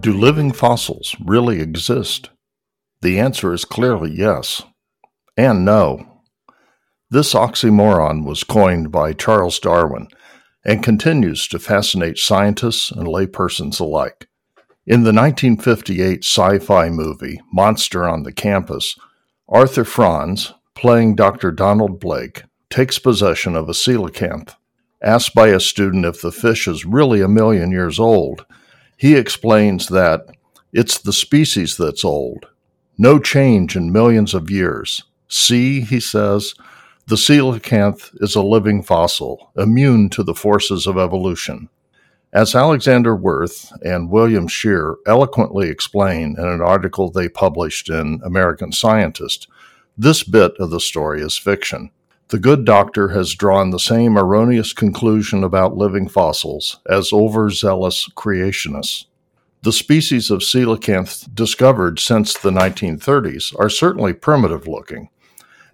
Do living fossils really exist? The answer is clearly yes and no. This oxymoron was coined by Charles Darwin and continues to fascinate scientists and laypersons alike. In the 1958 sci fi movie Monster on the Campus, Arthur Franz, playing Dr. Donald Blake, takes possession of a coelacanth. Asked by a student if the fish is really a million years old, he explains that it's the species that's old. No change in millions of years. See, he says, the coelacanth is a living fossil, immune to the forces of evolution. As Alexander Werth and William Shear eloquently explain in an article they published in American Scientist, this bit of the story is fiction. The good doctor has drawn the same erroneous conclusion about living fossils as overzealous creationists. The species of coelacanth discovered since the 1930s are certainly primitive looking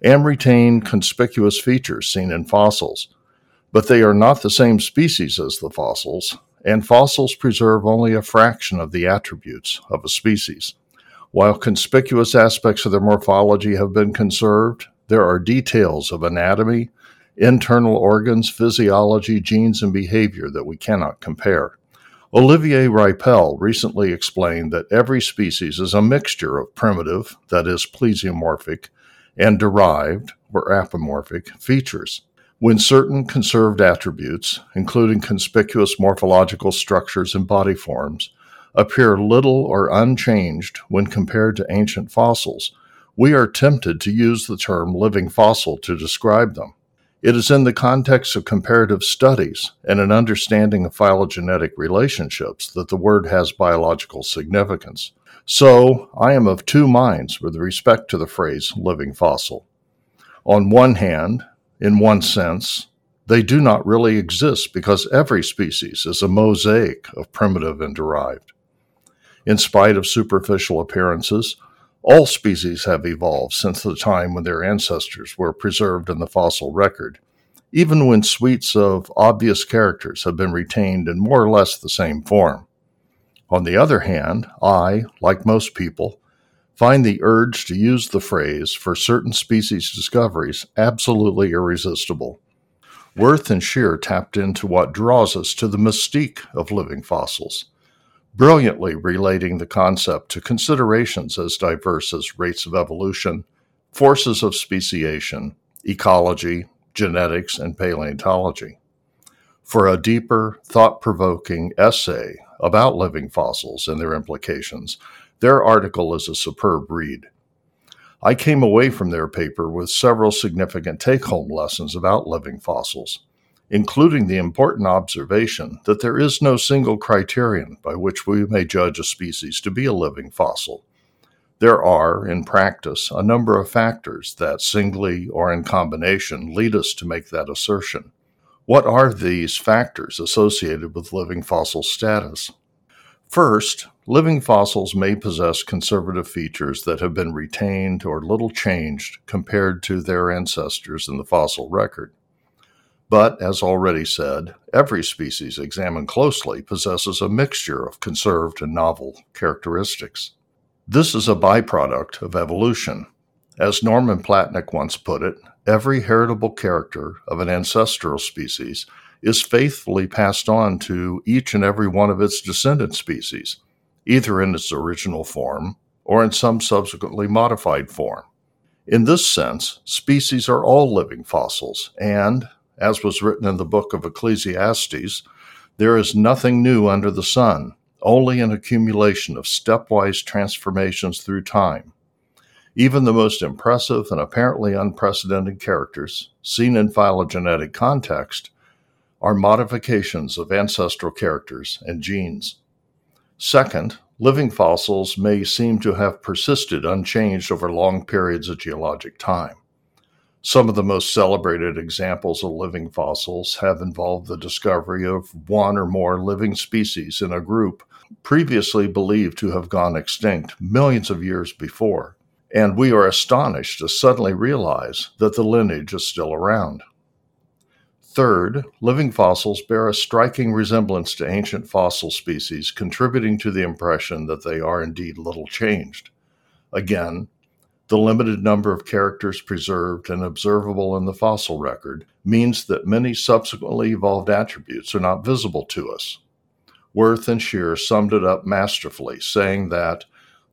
and retain conspicuous features seen in fossils, but they are not the same species as the fossils, and fossils preserve only a fraction of the attributes of a species. While conspicuous aspects of their morphology have been conserved, there are details of anatomy, internal organs, physiology, genes, and behavior that we cannot compare. Olivier Rieppel recently explained that every species is a mixture of primitive, that is, plesiomorphic, and derived, or apomorphic, features. When certain conserved attributes, including conspicuous morphological structures and body forms, appear little or unchanged when compared to ancient fossils, we are tempted to use the term living fossil to describe them. It is in the context of comparative studies and an understanding of phylogenetic relationships that the word has biological significance. So, I am of two minds with respect to the phrase living fossil. On one hand, in one sense, they do not really exist because every species is a mosaic of primitive and derived. In spite of superficial appearances, all species have evolved since the time when their ancestors were preserved in the fossil record, even when suites of obvious characters have been retained in more or less the same form. On the other hand, I, like most people, find the urge to use the phrase for certain species discoveries absolutely irresistible. Werth and Shear tapped into what draws us to the mystique of living fossils brilliantly relating the concept to considerations as diverse as rates of evolution, forces of speciation, ecology, genetics, and paleontology. For a deeper, thought provoking essay about living fossils and their implications, their article is a superb read. I came away from their paper with several significant take home lessons about living fossils including the important observation that there is no single criterion by which we may judge a species to be a living fossil. There are, in practice, a number of factors that, singly or in combination, lead us to make that assertion. What are these factors associated with living fossil status? First, living fossils may possess conservative features that have been retained or little changed compared to their ancestors in the fossil record. But, as already said, every species examined closely possesses a mixture of conserved and novel characteristics. This is a byproduct of evolution. As Norman Platnick once put it, every heritable character of an ancestral species is faithfully passed on to each and every one of its descendant species, either in its original form or in some subsequently modified form. In this sense, species are all living fossils, and, as was written in the book of Ecclesiastes, there is nothing new under the sun, only an accumulation of stepwise transformations through time. Even the most impressive and apparently unprecedented characters, seen in phylogenetic context, are modifications of ancestral characters and genes. Second, living fossils may seem to have persisted unchanged over long periods of geologic time. Some of the most celebrated examples of living fossils have involved the discovery of one or more living species in a group previously believed to have gone extinct millions of years before. And we are astonished to suddenly realize that the lineage is still around. Third, living fossils bear a striking resemblance to ancient fossil species, contributing to the impression that they are indeed little changed. Again, the limited number of characters preserved and observable in the fossil record means that many subsequently evolved attributes are not visible to us. Werth and Shear summed it up masterfully, saying that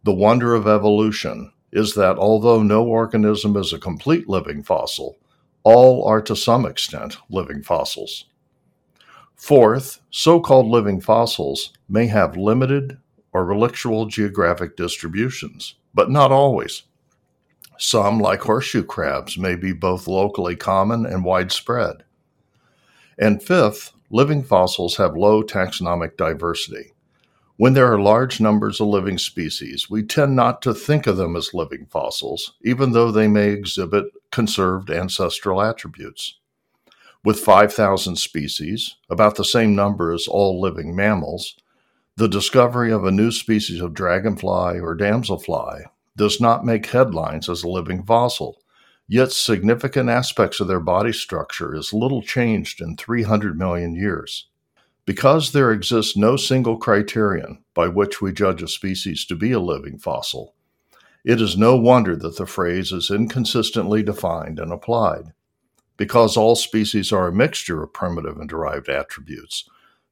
the wonder of evolution is that although no organism is a complete living fossil, all are to some extent living fossils. Fourth, so called living fossils may have limited or relictual geographic distributions, but not always. Some, like horseshoe crabs, may be both locally common and widespread. And fifth, living fossils have low taxonomic diversity. When there are large numbers of living species, we tend not to think of them as living fossils, even though they may exhibit conserved ancestral attributes. With 5,000 species, about the same number as all living mammals, the discovery of a new species of dragonfly or damselfly does not make headlines as a living fossil, yet significant aspects of their body structure is little changed in 300 million years. Because there exists no single criterion by which we judge a species to be a living fossil, it is no wonder that the phrase is inconsistently defined and applied. Because all species are a mixture of primitive and derived attributes,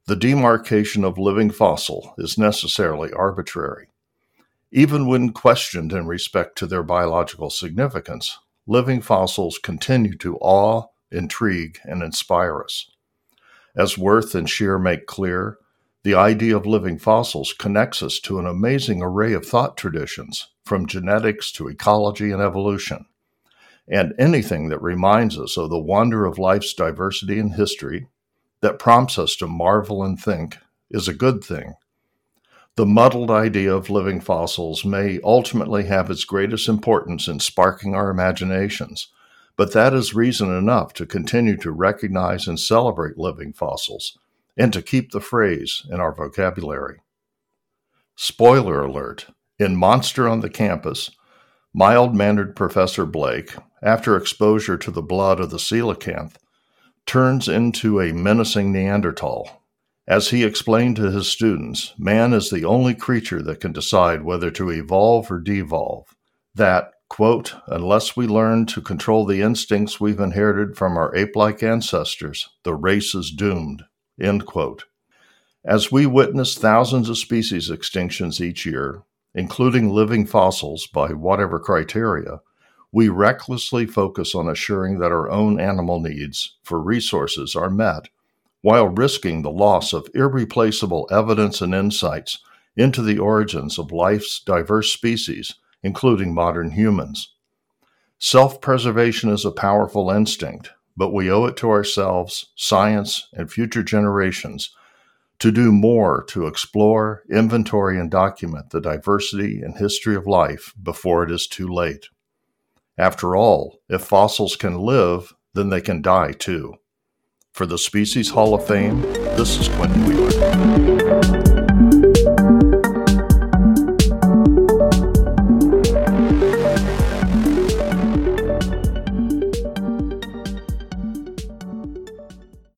the demarcation of living fossil is necessarily arbitrary. Even when questioned in respect to their biological significance, living fossils continue to awe, intrigue, and inspire us. As Werth and Shear make clear, the idea of living fossils connects us to an amazing array of thought traditions, from genetics to ecology and evolution. And anything that reminds us of the wonder of life's diversity and history, that prompts us to marvel and think, is a good thing. The muddled idea of living fossils may ultimately have its greatest importance in sparking our imaginations but that is reason enough to continue to recognize and celebrate living fossils and to keep the phrase in our vocabulary. Spoiler alert in Monster on the Campus, mild mannered Professor Blake, after exposure to the blood of the coelacanth, turns into a menacing Neanderthal. As he explained to his students, man is the only creature that can decide whether to evolve or devolve. That, quote, unless we learn to control the instincts we've inherited from our ape like ancestors, the race is doomed, end quote. As we witness thousands of species extinctions each year, including living fossils by whatever criteria, we recklessly focus on assuring that our own animal needs for resources are met, while risking the loss of irreplaceable evidence and insights into the origins of life's diverse species including modern humans. Self preservation is a powerful instinct, but we owe it to ourselves, science, and future generations to do more to explore, inventory, and document the diversity and history of life before it is too late. After all, if fossils can live, then they can die too. For the Species Hall of Fame, this is Quentin Wheeler.